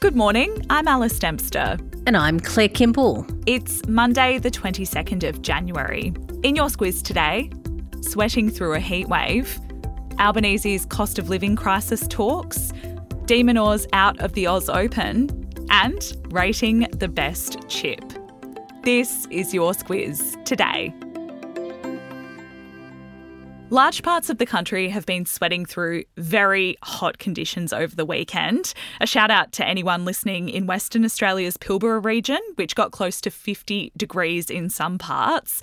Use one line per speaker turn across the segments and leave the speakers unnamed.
Good morning, I'm Alice Dempster.
And I'm Claire Kimball.
It's Monday, the 22nd of January. In your squiz today, sweating through a heatwave, Albanese's cost of living crisis talks, de Minaur's out of the Oz Open, and rating the best chip. This is your squiz today. Large parts of the country have been sweating through very hot conditions over the weekend. A shout out to anyone listening in Western Australia's Pilbara region, which got close to 50 degrees in some parts.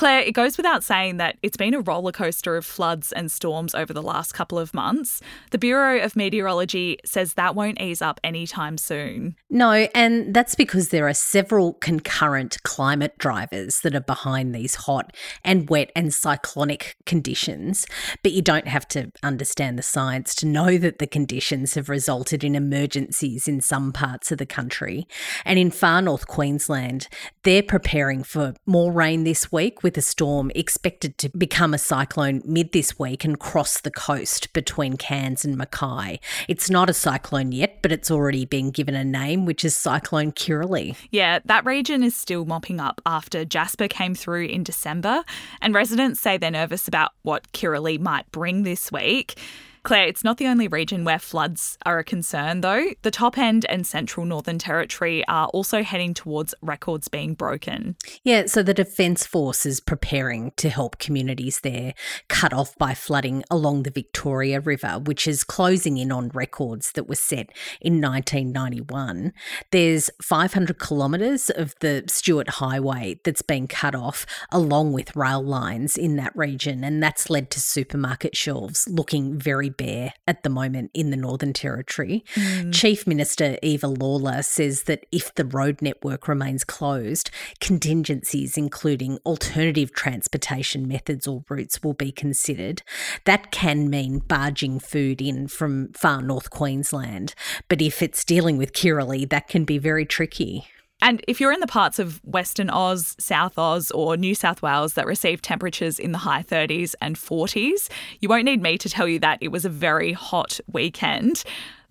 Claire, it goes without saying that it's been a roller coaster of floods and storms over the last couple of months. The Bureau of Meteorology says that won't ease up anytime soon.
No, and that's because there are several concurrent climate drivers that are behind these hot and wet and cyclonic conditions. But you don't have to understand the science to know that the conditions have resulted in emergencies in some parts of the country. And in far north Queensland, they're preparing for more rain this week with a storm expected to become a cyclone mid this week and cross the coast between Cairns and Mackay. It's not a cyclone yet, but it's already been given a name, which is Cyclone Kirrily.
Yeah, that region is still mopping up after Jasper came through in December, and residents say they're nervous about what Kirrily might bring this week. Claire, it's not the only region where floods are a concern, though. The top end and central Northern Territory are also heading towards records being broken.
Yeah, so the Defence Force is preparing to help communities there cut off by flooding along the Victoria River, which is closing in on records that were set in 1991. There's 500 kilometres of the Stuart Highway that's been cut off, along with rail lines in that region, and that's led to supermarket shelves looking very bare at the moment in the Northern Territory. Mm. Chief Minister Eva Lawler says that if the road network remains closed, contingencies, including alternative transportation methods or routes, will be considered. That can mean barging food in from far north Queensland. But if it's dealing with Kirrily, that can be very tricky.
And if you're in the parts of Western Oz, South Oz, or New South Wales that receive temperatures in the high 30s and 40s, you won't need me to tell you that it was a very hot weekend.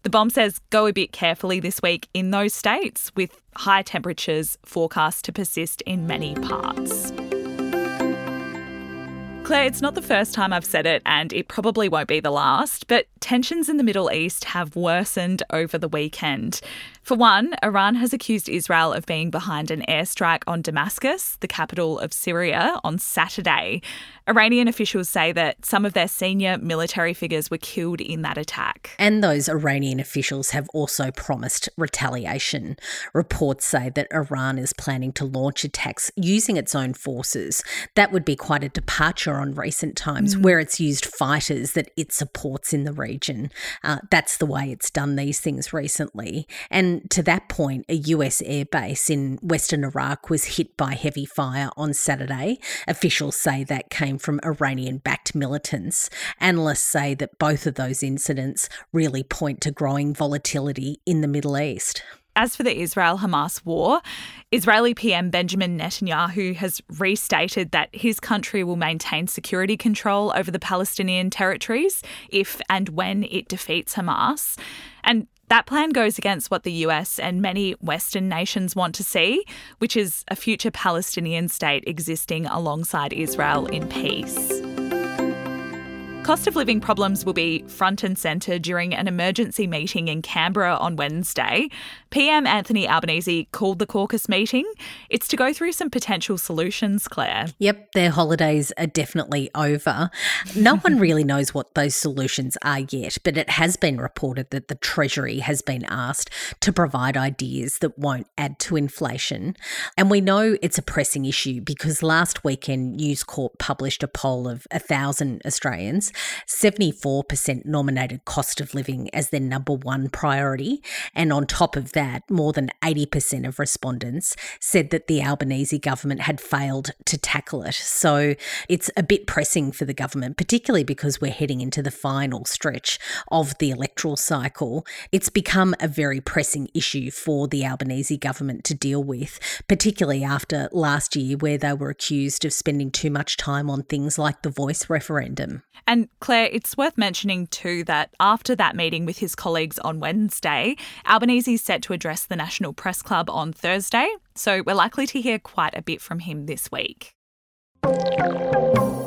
The BOM says go a bit carefully this week in those states, with high temperatures forecast to persist in many parts. Claire, it's not the first time I've said it, and it probably won't be the last, but tensions in the Middle East have worsened over the weekend. For one, Iran has accused Israel of being behind an airstrike on Damascus, the capital of Syria, on Saturday. Iranian officials say that some of their senior military figures were killed in that attack.
And those Iranian officials have also promised retaliation. Reports say that Iran is planning to launch attacks using its own forces. That would be quite a departure on recent times, mm. where it's used fighters that it supports in the region. Uh, that's the way it's done these things recently. And to that point, a US airbase in western Iraq was hit by heavy fire on Saturday. Officials say that came from Iranian backed militants. Analysts say that both of those incidents really point to growing volatility in the Middle East.
As for the Israel Hamas war, Israeli PM Benjamin Netanyahu has restated that his country will maintain security control over the Palestinian territories if and when it defeats Hamas. And that plan goes against what the US and many Western nations want to see, which is a future Palestinian state existing alongside Israel in peace. Cost of living problems will be front and centre during an emergency meeting in Canberra on Wednesday. PM Anthony Albanese called the caucus meeting. It's to go through some potential solutions, Claire.
Yep, their holidays are definitely over. No one really knows what those solutions are yet, but it has been reported that the Treasury has been asked to provide ideas that won't add to inflation. And we know it's a pressing issue because last weekend News Corp published a poll of 1,000 Australians 74% nominated cost of living as their number one priority. And on top of that, more than 80% of respondents said that the Albanese government had failed to tackle it. So it's a bit pressing for the government, particularly because we're heading into the final stretch of the electoral cycle. It's become a very pressing issue for the Albanese government to deal with, particularly after last year, where they were accused of spending too much time on things like the voice referendum.
And Claire, it's worth mentioning too that after that meeting with his colleagues on Wednesday, Albanese is set to address the National Press Club on Thursday. So we're likely to hear quite a bit from him this week.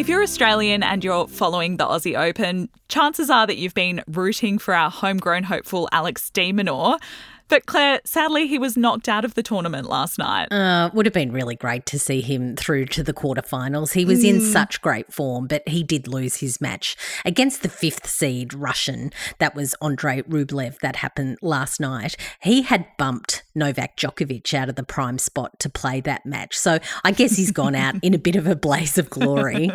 If you're Australian and you're following the Aussie Open, chances are that you've been rooting for our homegrown hopeful Alex de Minaur. But Claire, sadly, he was knocked out of the tournament last night.
Uh, would have been really great to see him through to the quarterfinals. He was mm. in such great form, but he did lose his match against the fifth seed Russian. That was Andrei Rublev. That happened last night. He had bumped Novak Djokovic out of the prime spot to play that match. So I guess he's gone out in a bit of a blaze of glory.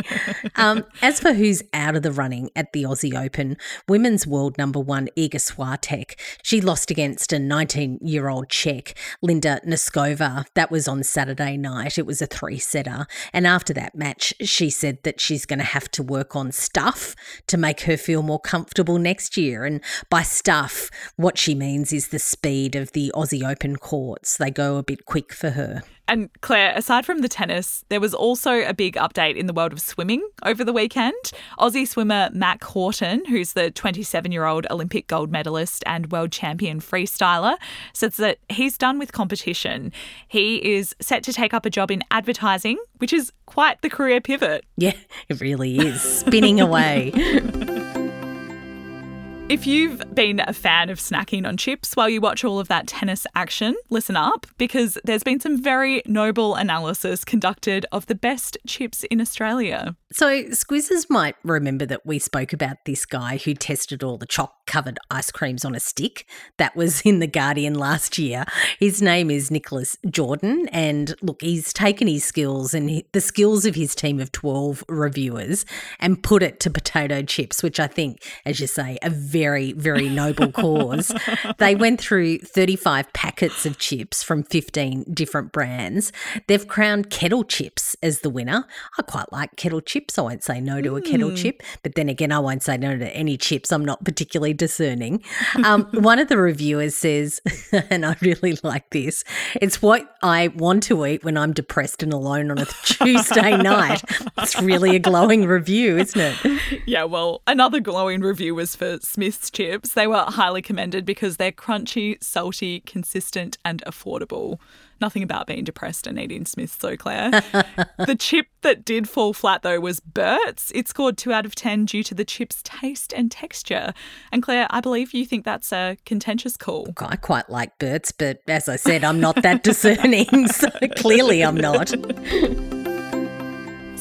Um, as for who's out of the running at the Aussie Open, women's world number one Iga Swiatek, she lost against a 19 19 year old Czech, Linda Noskova. That was on Saturday night. It was a three setter. And after that match, she said that she's going to have to work on stuff to make her feel more comfortable next year. And by stuff, what she means is the speed of the Aussie Open courts. They go a bit quick for her.
And Claire, aside from the tennis, there was also a big update in the world of swimming over the weekend. Aussie swimmer Mack Horton, who's the 27 year old Olympic gold medalist and world champion freestyler, says that he's done with competition. He is set to take up a job in advertising, which is quite the career pivot.
Yeah, it really is. Spinning away.
If you've been a fan of snacking on chips while you watch all of that tennis action, listen up because there's been some very noble analysis conducted of the best chips in Australia.
So, squizzers might remember that we spoke about this guy who tested all the choc covered ice creams on a stick. That was in The Guardian last year. His name is Nicholas Jordan. And look, he's taken his skills and the skills of his team of 12 reviewers and put it to potato chips, which I think, as you say, a very, very noble cause. they went through 35 packets of chips from 15 different brands. They've crowned kettle chips as the winner. I quite like kettle chips. I won't say no to a kettle mm. chip, but then again, I won't say no to any chips. I'm not particularly discerning. Um, one of the reviewers says, and I really like this it's what I want to eat when I'm depressed and alone on a Tuesday night. It's really a glowing review, isn't it?
Yeah, well, another glowing review was for Smith's chips. They were highly commended because they're crunchy, salty, consistent, and affordable. Nothing about being depressed and eating Smiths, so Claire. the chip that did fall flat, though, was Bert's. It scored two out of 10 due to the chip's taste and texture. And Claire, I believe you think that's a contentious call.
I quite like Bert's, but as I said, I'm not that discerning, so clearly I'm not.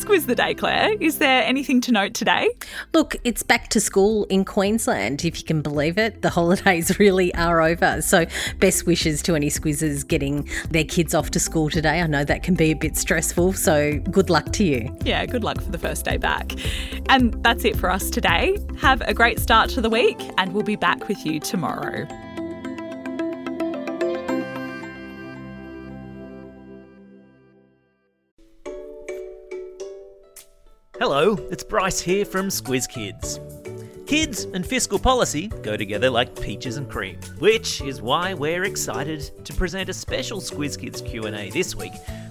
Quiz the day, Claire. Is there anything to note today?
Look, it's back to school in Queensland, if you can believe it. The holidays really are over. So, best wishes to any squizzers getting their kids off to school today. I know that can be a bit stressful, so good luck to you.
Yeah, good luck for the first day back. And that's it for us today. Have a great start to the week, and we'll be back with you tomorrow.
Hello, it's Bryce here from Squiz Kids. Kids and fiscal policy go together like peaches and cream, which is why we're excited to present a special Squiz Kids Q&A this week